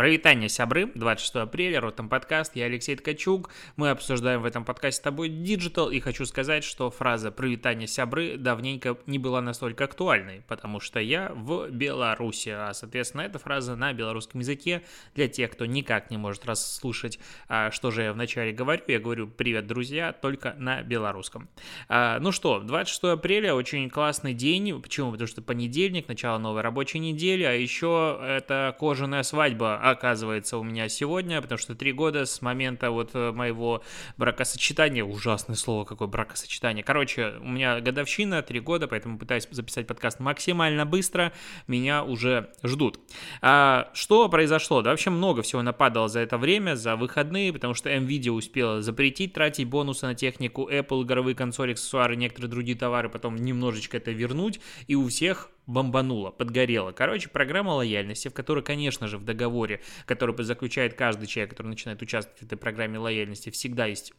Прывітанне, сябры, 26 апреля, Ротом подкаст, я Алексей Ткачук. Мы обсуждаем в этом подкасте с тобой digital, и хочу сказать, что фраза «прывітанне, сябры» давненько не была настолько актуальной, потому что я в Беларуси, а, соответственно, эта фраза на белорусском языке для тех, кто никак не может расслушать, а, что же я вначале говорю. Я говорю «привет, друзья», только на белорусском. А, ну что, 26 апреля очень классный день. Почему? Потому что понедельник, начало новой рабочей недели, а еще это кожаная свадьба оказывается у меня сегодня, потому что три года с момента вот э, моего бракосочетания, ужасное слово какое бракосочетание, короче, у меня годовщина, три года, поэтому пытаюсь записать подкаст максимально быстро, меня уже ждут. А, что произошло? Да вообще много всего нападало за это время, за выходные, потому что NVIDIA успела запретить тратить бонусы на технику, Apple, игровые консоли, аксессуары, некоторые другие товары, потом немножечко это вернуть, и у всех бомбануло, подгорело. Короче, программа лояльности, в которой, конечно же, в договоре, который заключает каждый человек, который начинает участвовать в этой программе лояльности, всегда есть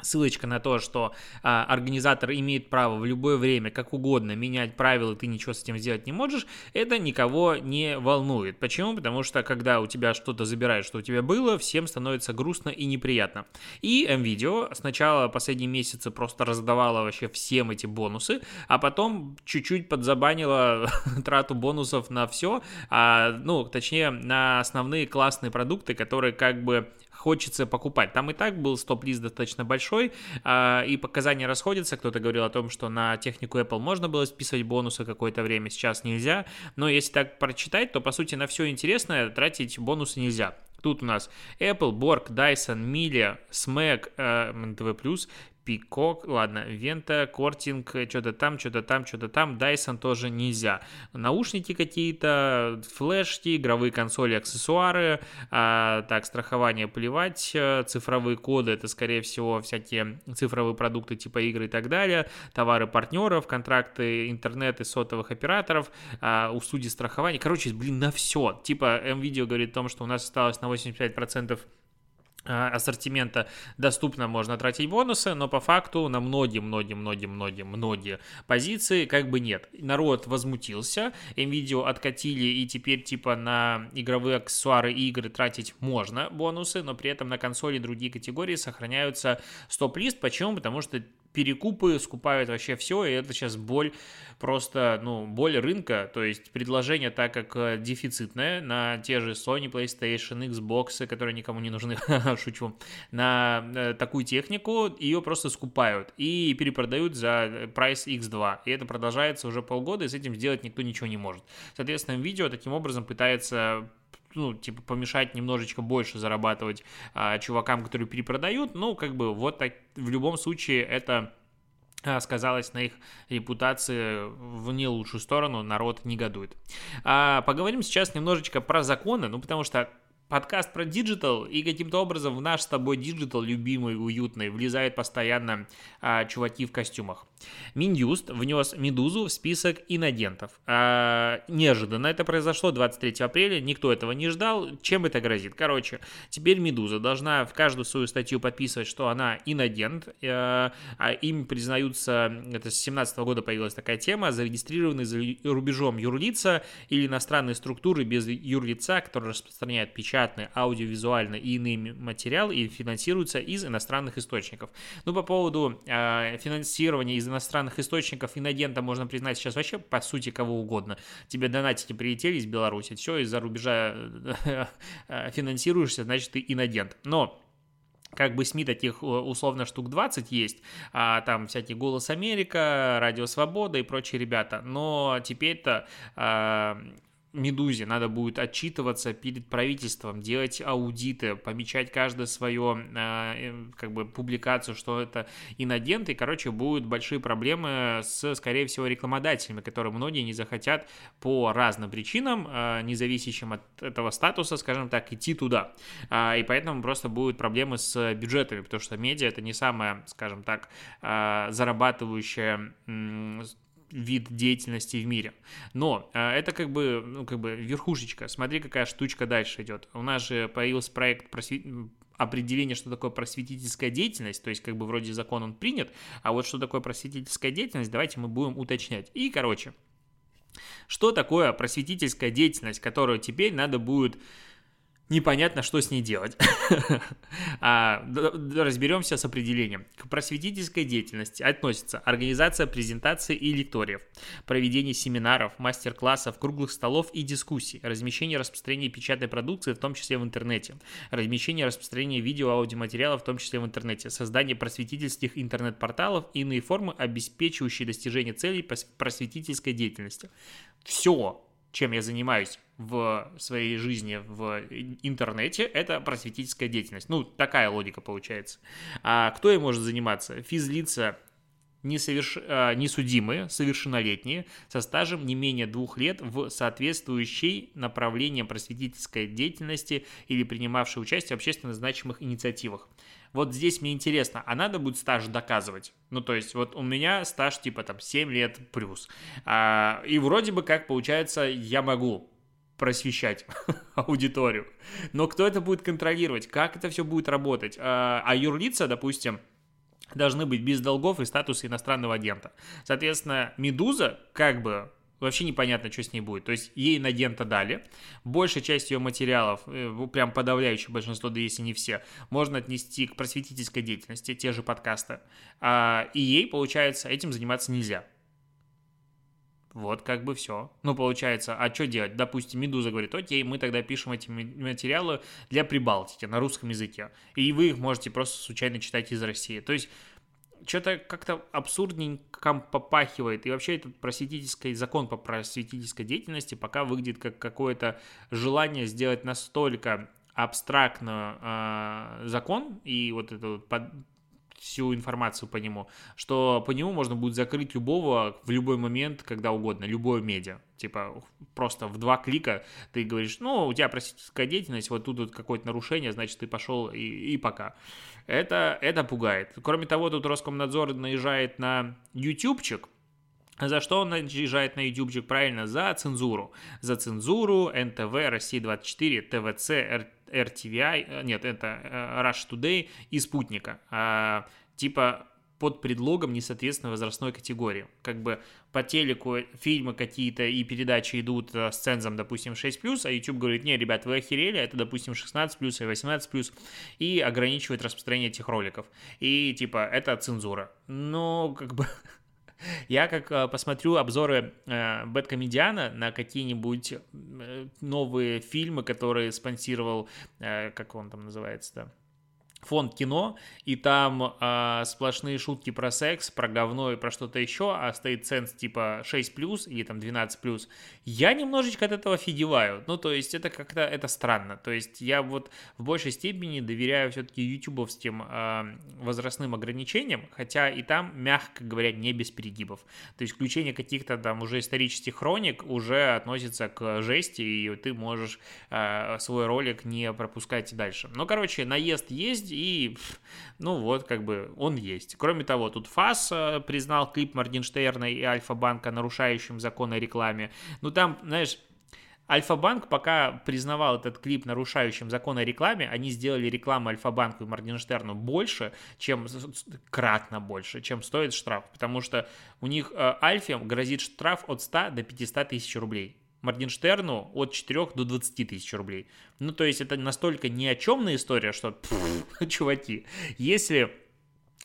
ссылочка на то, что а, организатор имеет право в любое время, как угодно, менять правила, ты ничего с этим сделать не можешь, это никого не волнует. Почему? Потому что когда у тебя что-то забирают, что у тебя было, всем становится грустно и неприятно. И MVideo сначала последние месяцы просто раздавала вообще всем эти бонусы, а потом чуть-чуть подзабанила трату бонусов на все, а, ну, точнее, на основные классные продукты, которые как бы хочется покупать. Там и так был стоп-лист достаточно большой, а, и показания расходятся. Кто-то говорил о том, что на технику Apple можно было списывать бонусы какое-то время, сейчас нельзя. Но если так прочитать, то, по сути, на все интересное тратить бонусы нельзя. Тут у нас Apple, Borg, Dyson, Miele, SMAC, э, NTV+, Пикок, ладно, Вента, Кортинг, что-то там, что-то там, что-то там, Dyson тоже нельзя. Наушники какие-то, флешки, игровые консоли, аксессуары, а, так, страхование плевать, э, цифровые коды, это, скорее всего, всякие цифровые продукты типа игры и так далее, товары партнеров, контракты интернет и сотовых операторов, а, услуги страхования, короче, блин, на все. Типа, M-Video говорит о том, что у нас осталось на 85% а, ассортимента доступно можно тратить бонусы, но по факту на многие-многие-многие-многие-многие позиции как бы нет. Народ возмутился, NVIDIA откатили и теперь типа на игровые аксессуары и игры тратить можно бонусы, но при этом на консоли другие категории сохраняются стоп-лист. Почему? Потому что перекупы, скупают вообще все, и это сейчас боль просто, ну, боль рынка, то есть предложение так как э, дефицитное на те же Sony, PlayStation, Xbox, которые никому не нужны, шучу, на э, такую технику, ее просто скупают и перепродают за прайс X2, и это продолжается уже полгода, и с этим сделать никто ничего не может. Соответственно, Nvidia таким образом пытается ну, типа, помешать немножечко больше зарабатывать а, чувакам, которые перепродают, ну, как бы, вот так, в любом случае, это а, сказалось на их репутации в не лучшую сторону, народ негодует. А, поговорим сейчас немножечко про законы, ну, потому что подкаст про digital, и каким-то образом в наш с тобой digital любимый, уютный, влезают постоянно а, чуваки в костюмах. Минюст внес «Медузу» в список иногентов. А, неожиданно это произошло 23 апреля, никто этого не ждал. Чем это грозит? Короче, теперь «Медуза» должна в каждую свою статью подписывать, что она иногент, а, а им признаются, это с 2017 года появилась такая тема, зарегистрированные за рубежом юрлица или иностранные структуры без юрлица, которые распространяют печать печатный, аудиовизуальный и иные материалы и финансируются из иностранных источников. Ну, по поводу э, финансирования из иностранных источников иногента можно признать сейчас вообще по сути кого угодно. Тебе донатики прилетели из Беларуси, все, из-за рубежа э, финансируешься, значит, ты иногент. Но как бы СМИ таких э, условно штук 20 есть, а там всякие «Голос Америка», «Радио Свобода» и прочие ребята, но теперь-то а, Медузе надо будет отчитываться перед правительством, делать аудиты, помечать каждое свое э, как бы публикацию, что это иногент, и, короче, будут большие проблемы с, скорее всего, рекламодателями, которые многие не захотят по разным причинам, э, независящим от этого статуса, скажем так, идти туда. Э, и поэтому просто будут проблемы с бюджетами, потому что медиа это не самая, скажем так, зарабатывающая вид деятельности в мире. Но э, это как бы, ну, как бы верхушечка. Смотри, какая штучка дальше идет. У нас же появился проект просвет определение, что такое просветительская деятельность, то есть как бы вроде закон он принят, а вот что такое просветительская деятельность, давайте мы будем уточнять. И, короче, что такое просветительская деятельность, которую теперь надо будет непонятно, что с ней делать. а, разберемся с определением. К просветительской деятельности относится организация презентаций и лекториев, проведение семинаров, мастер-классов, круглых столов и дискуссий, размещение и распространение печатной продукции, в том числе в интернете, размещение и распространение видео аудиоматериалов, в том числе в интернете, создание просветительских интернет-порталов и иные формы, обеспечивающие достижение целей просветительской деятельности. Все, чем я занимаюсь в своей жизни в интернете, это просветительская деятельность. Ну, такая логика получается. А кто и может заниматься? Физлица несоверш... А, несудимые, совершеннолетние, со стажем не менее двух лет в соответствующей направлением просветительской деятельности или принимавшие участие в общественно значимых инициативах. Вот здесь мне интересно, а надо будет стаж доказывать? Ну, то есть, вот у меня стаж типа там 7 лет плюс. А, и вроде бы как получается, я могу просвещать аудиторию. Но кто это будет контролировать? Как это все будет работать? А, а юрлица, допустим, должны быть без долгов и статуса иностранного агента. Соответственно, Медуза как бы вообще непонятно, что с ней будет. То есть ей инагента дали, большая часть ее материалов, э, прям подавляющее большинство, да если не все, можно отнести к просветительской деятельности, те же подкасты. А, и ей, получается, этим заниматься нельзя. Вот как бы все. Ну, получается, а что делать? Допустим, Медуза говорит, окей, мы тогда пишем эти материалы для Прибалтики на русском языке. И вы их можете просто случайно читать из России. То есть что-то как-то абсурдненько попахивает. И вообще этот просветительский закон по просветительской деятельности пока выглядит как какое-то желание сделать настолько абстрактно э, закон и вот вот под, всю информацию по нему, что по нему можно будет закрыть любого в любой момент, когда угодно, любое медиа. Типа просто в два клика ты говоришь, ну, у тебя просительская деятельность, вот тут вот какое-то нарушение, значит, ты пошел и, и пока. Это, это пугает. Кроме того, тут Роскомнадзор наезжает на ютубчик, за что он наезжает на ютубчик? Правильно, за цензуру. За цензуру НТВ, Россия-24, ТВЦ, э, нет, это э, Rush Today и Спутника. А, типа под предлогом несоответственной возрастной категории. Как бы по телеку фильмы какие-то и передачи идут э, с цензом, допустим, 6+, а YouTube говорит, не, ребят, вы охерели, это, допустим, 16+, и 18+, и ограничивает распространение этих роликов. И, типа, это цензура. Но, как бы, Я как э, посмотрю обзоры э, Бэткомедиана на какие-нибудь новые фильмы, которые спонсировал, как он там называется-то, фонд кино, и там э, сплошные шутки про секс, про говно и про что-то еще, а стоит ценз типа 6 плюс или там 12 плюс, я немножечко от этого офигеваю. Ну, то есть это как-то, это странно. То есть я вот в большей степени доверяю все-таки ютубовским э, возрастным ограничениям, хотя и там, мягко говоря, не без перегибов. То есть включение каких-то там уже исторических хроник уже относится к жести, и ты можешь э, свой ролик не пропускать дальше. Ну, короче, наезд есть, и, ну вот, как бы он есть. Кроме того, тут ФАС э, признал клип Моргенштерна и Альфа-банка нарушающим закон о рекламе. Ну там, знаешь, Альфа-банк пока признавал этот клип нарушающим закон о рекламе, они сделали рекламу Альфа-банку и Моргенштерну больше, чем кратно больше, чем стоит штраф, потому что у них э, Альфе грозит штраф от 100 до 500 тысяч рублей. Моргенштерну от 4 до 20 тысяч рублей. Ну, то есть это настолько ни о чемная история, что, пфф, чуваки, если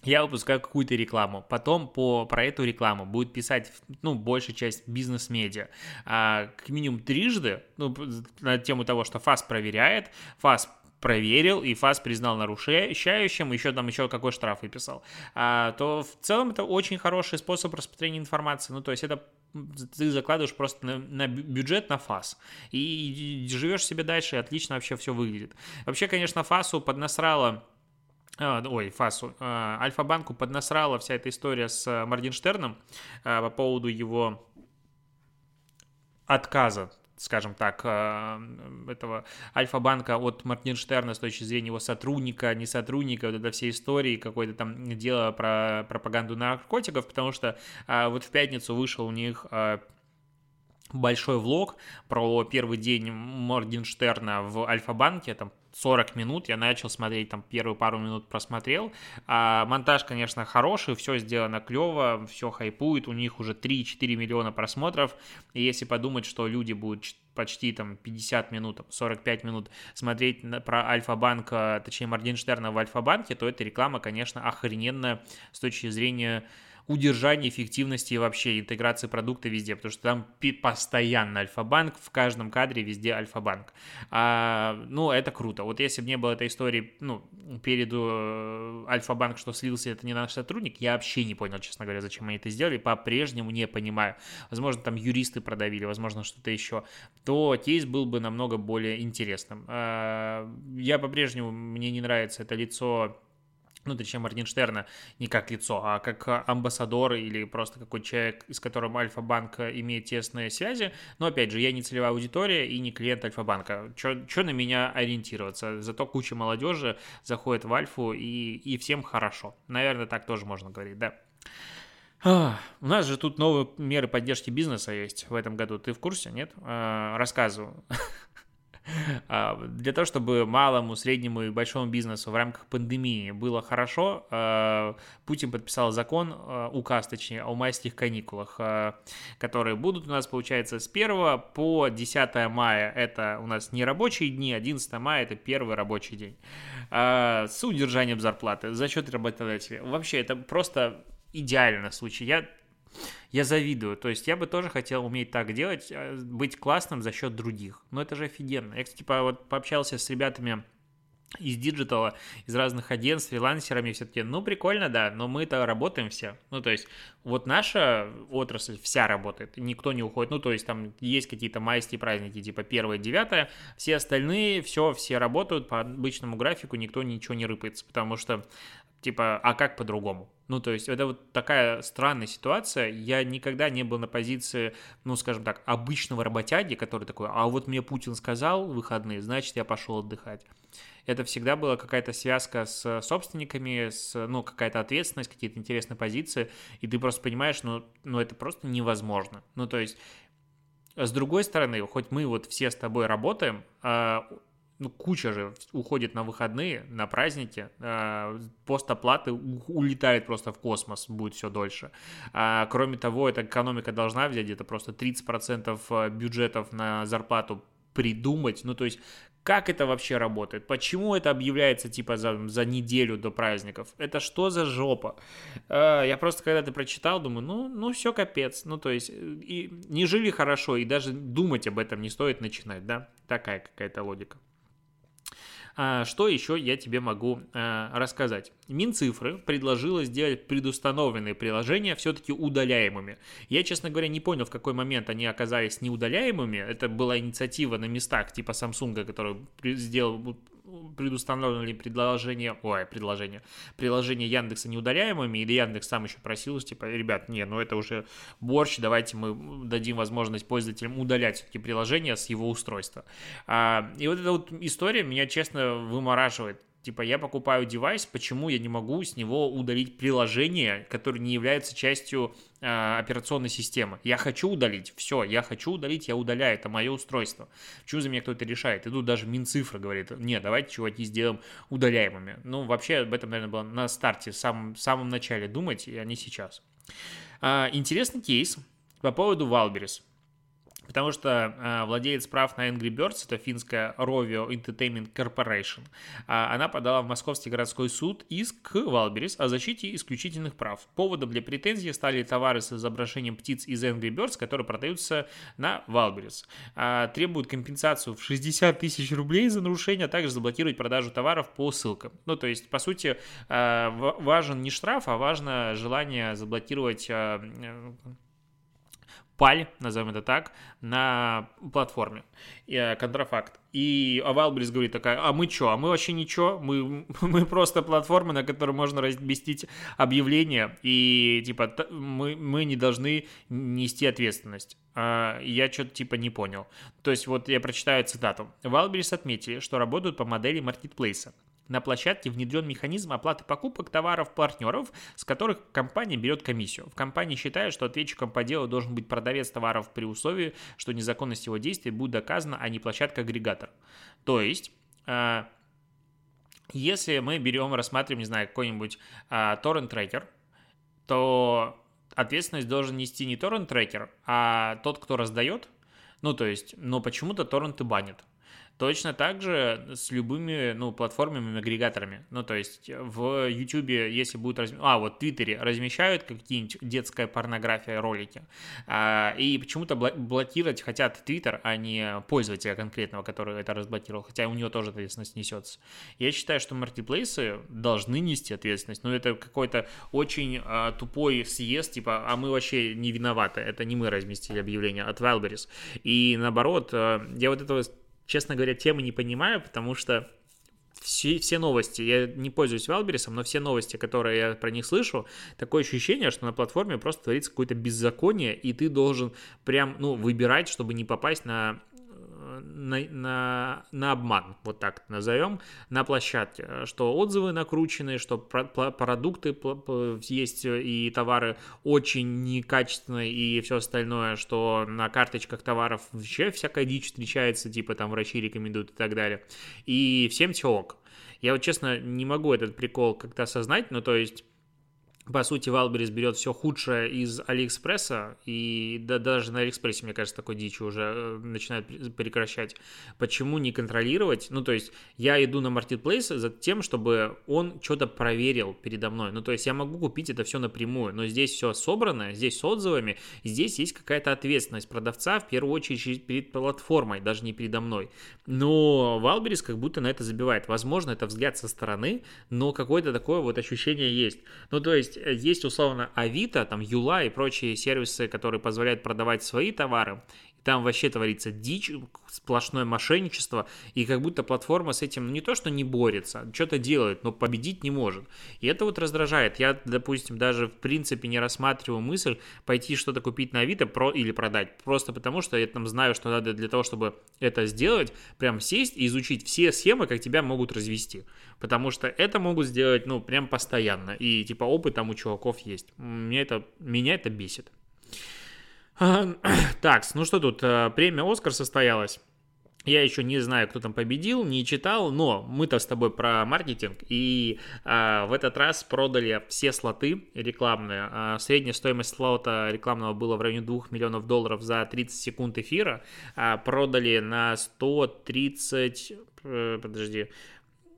я выпускаю какую-то рекламу, потом по, про эту рекламу будет писать, ну, большая часть бизнес-медиа, а, как минимум трижды, ну, на тему того, что ФАС проверяет, ФАС проверил, и ФАС признал нарушающим, еще там еще какой штраф выписал, а, то в целом это очень хороший способ распространения информации. Ну, то есть это ты закладываешь просто на, на бюджет на ФАС и, живешь себе дальше, и отлично вообще все выглядит. Вообще, конечно, ФАСу поднасрало а, ой, ФАСу, а, Альфа-банку поднасрала вся эта история с Моргенштерном а, по поводу его отказа скажем так, э, этого Альфа-банка от Мартинштерна с точки зрения его сотрудника, не сотрудника, вот это все истории, какое-то там дело про пропаганду наркотиков, потому что э, вот в пятницу вышел у них э, большой влог про первый день Моргенштерна в Альфа-банке, там 40 минут, я начал смотреть, там первые пару минут просмотрел. А монтаж, конечно, хороший, все сделано клево, все хайпует, у них уже 3-4 миллиона просмотров. И если подумать, что люди будут почти там 50 минут, 45 минут смотреть на, про Альфа-банк, точнее Моргенштерна в Альфа-банке, то эта реклама, конечно, охрененная с точки зрения удержания эффективности и вообще интеграции продукта везде, потому что там постоянно Альфа-банк, в каждом кадре везде Альфа-банк. А, ну, это круто. Вот если бы не было этой истории, ну, перед э, Альфа-банк, что слился, это не наш сотрудник, я вообще не понял, честно говоря, зачем они это сделали, по-прежнему не понимаю. Возможно, там юристы продавили, возможно, что-то еще. То кейс был бы намного более интересным. А, я по-прежнему, мне не нравится это лицо ну, точнее, Моргенштерна не как лицо, а как амбассадор или просто какой человек, с которым Альфа-банк имеет тесные связи. Но, опять же, я не целевая аудитория и не клиент Альфа-банка. Что на меня ориентироваться? Зато куча молодежи заходит в Альфу, и, и всем хорошо. Наверное, так тоже можно говорить, да. А, у нас же тут новые меры поддержки бизнеса есть в этом году. Ты в курсе, нет? А, рассказываю. А, для того, чтобы малому, среднему и большому бизнесу в рамках пандемии было хорошо, а, Путин подписал закон, а, указ, точнее, о майских каникулах, которые будут у нас, получается, с 1 по 10 мая. Это у нас не рабочие дни, 11 мая это первый рабочий день. С удержанием зарплаты за счет работодателя. Вообще, это просто идеальный случай. Я я завидую. То есть я бы тоже хотел уметь так делать, э, быть классным за счет других. Но это же офигенно. Я, типа, вот пообщался с ребятами из диджитала, из разных агентств, фрилансерами, все-таки, ну, прикольно, да, но мы-то работаем все. Ну, то есть, вот наша отрасль вся работает, никто не уходит. Ну, то есть, там есть какие-то майские праздники, типа 1 9 все остальные, все, все работают по обычному графику, никто ничего не рыпается, потому что, типа, а как по-другому? Ну, то есть это вот такая странная ситуация. Я никогда не был на позиции, ну, скажем так, обычного работяги, который такой, а вот мне Путин сказал выходные, значит, я пошел отдыхать. Это всегда была какая-то связка с собственниками, с, ну, какая-то ответственность, какие-то интересные позиции, и ты просто понимаешь, ну, ну, это просто невозможно. Ну, то есть, с другой стороны, хоть мы вот все с тобой работаем, а, ну, куча же уходит на выходные, на праздники, э, постоплаты улетает просто в космос, будет все дольше. А, кроме того, эта экономика должна взять где-то просто 30% э, бюджетов на зарплату придумать, ну, то есть как это вообще работает? Почему это объявляется типа за, за неделю до праздников? Это что за жопа? Я просто когда-то прочитал, думаю, ну, ну все капец. Ну, то есть, и не жили хорошо, и даже думать об этом не стоит начинать, да? Такая какая-то логика. А, что еще я тебе могу а, рассказать? Минцифры предложила сделать предустановленные приложения все-таки удаляемыми. Я, честно говоря, не понял, в какой момент они оказались неудаляемыми. Это была инициатива на местах типа Samsung, который сделал предустановлены предложения, ой, предложения, приложения Яндекса неудаляемыми, или Яндекс сам еще просил, типа, ребят, не, ну это уже борщ, давайте мы дадим возможность пользователям удалять все-таки приложение с его устройства. А, и вот эта вот история меня, честно, вымораживает Типа, я покупаю девайс, почему я не могу с него удалить приложение, которое не является частью операционной системы? Я хочу удалить, все, я хочу удалить, я удаляю, это мое устройство. Почему за меня кто-то решает? И тут даже Минцифра говорит, не, давайте чуваки сделаем удаляемыми. Ну, вообще об этом, наверное, было на старте, в самом, самом начале думать, а не сейчас. Э, интересный кейс по поводу Wildberries потому что э, владелец прав на Angry Birds, это финская Rovio Entertainment Corporation, э, она подала в Московский городской суд иск к Wildberries о защите исключительных прав. Поводом для претензий стали товары с изображением птиц из Angry Birds, которые продаются на Wildberries. Э, требуют компенсацию в 60 тысяч рублей за нарушение, а также заблокировать продажу товаров по ссылкам. Ну, то есть, по сути, э, важен не штраф, а важно желание заблокировать э, паль, назовем это так, на платформе, э, контрафакт. И Валбрис говорит такая, а мы что, а мы вообще ничего, мы, мы просто платформа, на которой можно разместить объявления, и типа мы, мы не должны нести ответственность. А, я что-то типа не понял. То есть вот я прочитаю цитату. Валбрис отметили, что работают по модели маркетплейса. На площадке внедрен механизм оплаты покупок товаров партнеров, с которых компания берет комиссию. В компании считают, что ответчиком по делу должен быть продавец товаров при условии, что незаконность его действий будет доказана, а не площадка-агрегатор. То есть... А, если мы берем, рассматриваем, не знаю, какой-нибудь а, торрент-трекер, то ответственность должен нести не торрент-трекер, а тот, кто раздает, Ну, то есть, но почему-то торренты банят. Точно так же с любыми, ну, платформами, агрегаторами. Ну, то есть в YouTube, если будет... Разм... А, вот в Твиттере размещают какие-нибудь детская порнография ролики, а, и почему-то блокировать хотят Твиттер, а не пользователя конкретного, который это разблокировал, хотя у него тоже ответственность несется. Я считаю, что маркетплейсы должны нести ответственность, но это какой-то очень а, тупой съезд, типа, а мы вообще не виноваты, это не мы разместили объявление от Wildberries. И наоборот, а, я вот этого честно говоря, темы не понимаю, потому что все, все новости, я не пользуюсь Валберисом, но все новости, которые я про них слышу, такое ощущение, что на платформе просто творится какое-то беззаконие, и ты должен прям, ну, выбирать, чтобы не попасть на на, на, на обман, вот так назовем, на площадке, что отзывы накручены, что продукты есть и товары очень некачественные и все остальное, что на карточках товаров вообще всякая дичь встречается, типа там врачи рекомендуют и так далее. И всем все ок. Я вот честно не могу этот прикол как-то осознать, но то есть по сути, Wildberries берет все худшее из Алиэкспресса, и да, даже на Алиэкспрессе, мне кажется, такой дичи уже э, начинает прекращать. Почему не контролировать? Ну, то есть, я иду на Marketplace за тем, чтобы он что-то проверил передо мной. Ну, то есть, я могу купить это все напрямую, но здесь все собрано, здесь с отзывами, здесь есть какая-то ответственность продавца, в первую очередь, перед платформой, даже не передо мной. Но Валберис как будто на это забивает. Возможно, это взгляд со стороны, но какое-то такое вот ощущение есть. Ну, то есть, есть, э, есть условно Авито, там Юла и прочие сервисы, которые позволяют продавать свои товары, там вообще творится дичь, сплошное мошенничество, и как будто платформа с этим не то, что не борется, что-то делает, но победить не может. И это вот раздражает. Я, допустим, даже в принципе не рассматриваю мысль пойти что-то купить на Авито про, или продать, просто потому что я там знаю, что надо для того, чтобы это сделать, прям сесть и изучить все схемы, как тебя могут развести. Потому что это могут сделать, ну, прям постоянно. И типа опыт там у чуваков есть. Меня это, меня это бесит. Так, ну что тут, э, премия «Оскар» состоялась. Я еще не знаю, кто там победил, не читал, но мы-то с тобой про маркетинг, и а, в этот раз продали все слоты рекламные. А, средняя стоимость слота рекламного была в районе 2 миллионов долларов за 30 секунд эфира. А, продали на 130, э, подожди,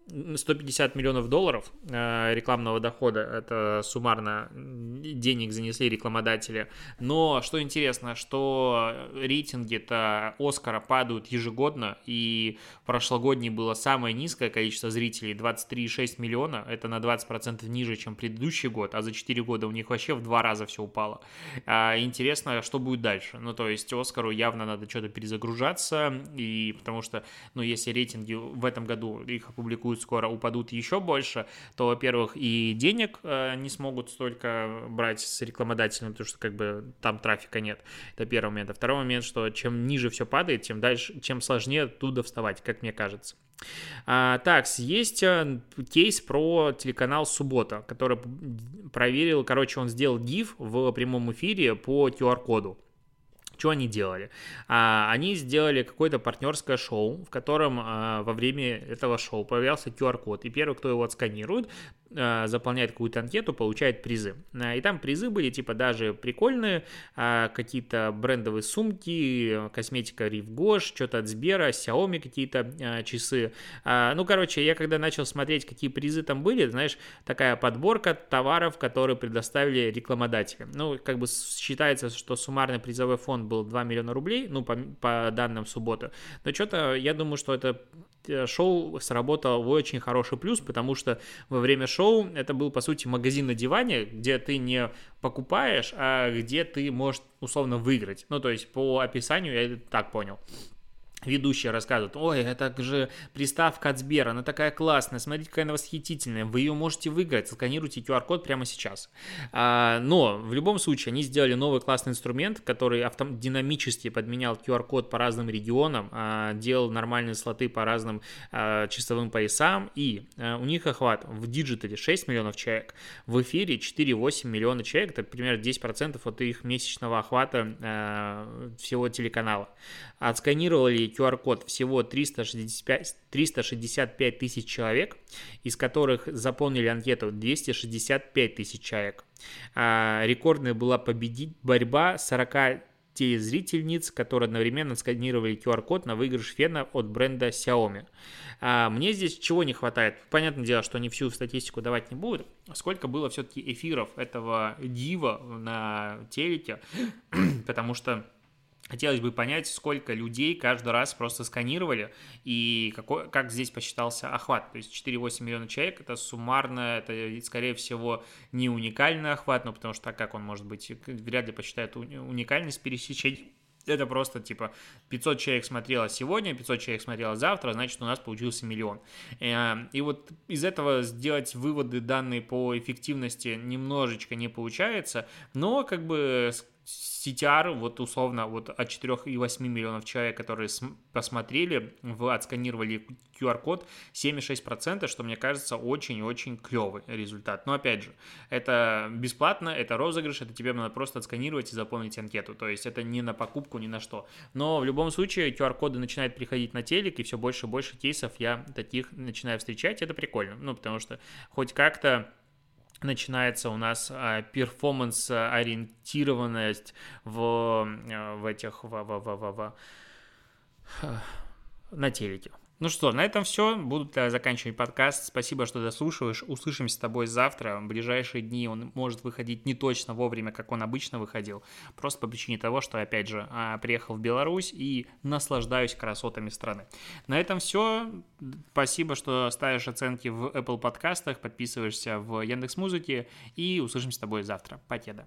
150 миллионов долларов э, рекламного дохода, это суммарно денег занесли рекламодатели. Но что интересно, что рейтинги-то Оскара падают ежегодно, и прошлогодний было самое низкое количество зрителей, 23,6 миллиона, это на 20% ниже, чем предыдущий год, а за 4 года у них вообще в два раза все упало. А интересно, что будет дальше. Ну, то есть Оскару явно надо что-то перезагружаться, и потому что, ну, если рейтинги в этом году их опубликуют скоро упадут еще больше, то, во-первых, и денег э, не смогут столько брать с рекламодателем, потому что как бы там трафика нет. Это первый момент. А второй момент, что чем ниже все падает, тем дальше, чем сложнее оттуда вставать, как мне кажется. А, так, есть э, кейс про телеканал «Суббота», который проверил, короче, он сделал GIF в прямом эфире по QR-коду. Что они делали? А, они сделали какое-то партнерское шоу, в котором а, во время этого шоу появлялся QR-код, и первый, кто его отсканирует, заполняет какую-то анкету, получает призы. А, и там призы были типа даже прикольные, а, какие-то брендовые сумки, косметика Рив Гош, что-то от Сбера, Xiaomi какие-то а, часы. А, ну, короче, я когда начал смотреть, какие призы там были, знаешь, такая подборка товаров, которые предоставили рекламодатели. Ну, как бы считается, что суммарный призовой фонд был 2 миллиона рублей, ну, по, по данным субботы. Но что-то, я думаю, что это шоу сработало в очень хороший плюс, потому что во время шоу это был, по сути, магазин на диване, где ты не покупаешь, а где ты можешь условно выиграть. Ну, то есть по описанию я так понял ведущие рассказывают, ой, это же приставка от Сбера, она такая классная, смотрите, какая она восхитительная, вы ее можете выиграть, сканируйте QR-код прямо сейчас. А, но в любом случае они сделали новый классный инструмент, который автом- динамически подменял QR-код по разным регионам, а, делал нормальные слоты по разным а, часовым поясам, и а, у них охват в диджитале 6 миллионов человек, в эфире 4,8 миллиона человек, это примерно 10% от их месячного охвата а, всего телеканала. Отсканировали QR-код всего 365, 365 тысяч человек, из которых заполнили анкету 265 тысяч человек. А, рекордная была победить борьба 40 телезрительниц, которые одновременно сканировали QR-код на выигрыш фена от бренда Xiaomi. А мне здесь чего не хватает? Понятное дело, что они всю статистику давать не будут. Сколько было все-таки эфиров этого дива на телеке, потому что Хотелось бы понять, сколько людей каждый раз просто сканировали и какой, как здесь посчитался охват. То есть 4-8 миллионов человек – это суммарно, это, скорее всего, не уникальный охват, но потому что так как он может быть, вряд ли посчитает уникальность пересечений это просто типа 500 человек смотрело сегодня, 500 человек смотрело завтра, значит у нас получился миллион. Э, и вот из этого сделать выводы данные по эффективности немножечко не получается, но как бы CTR, вот условно, вот от 4,8 миллионов человек, которые посмотрели, в, отсканировали QR-код, 7,6%, что мне кажется очень-очень клевый результат. Но опять же, это бесплатно, это розыгрыш, это тебе надо просто отсканировать и заполнить анкету, то есть это не на покупку, ни на что. Но в любом случае QR-коды начинают приходить на телек, и все больше и больше кейсов я таких начинаю встречать, это прикольно, ну, потому что хоть как-то начинается у нас а, перформанс-ориентированность в, а, в этих в, в, в, в, в, на телеке. Ну что, на этом все. Буду заканчивать подкаст. Спасибо, что дослушиваешь. Услышимся с тобой завтра. В ближайшие дни он может выходить не точно вовремя, как он обычно выходил. Просто по причине того, что, опять же, а, приехал в Беларусь и наслаждаюсь красотами страны. На этом все. Спасибо, что ставишь оценки в Apple подкастах, подписываешься в Яндекс Музыке и услышимся с тобой завтра. Покеда.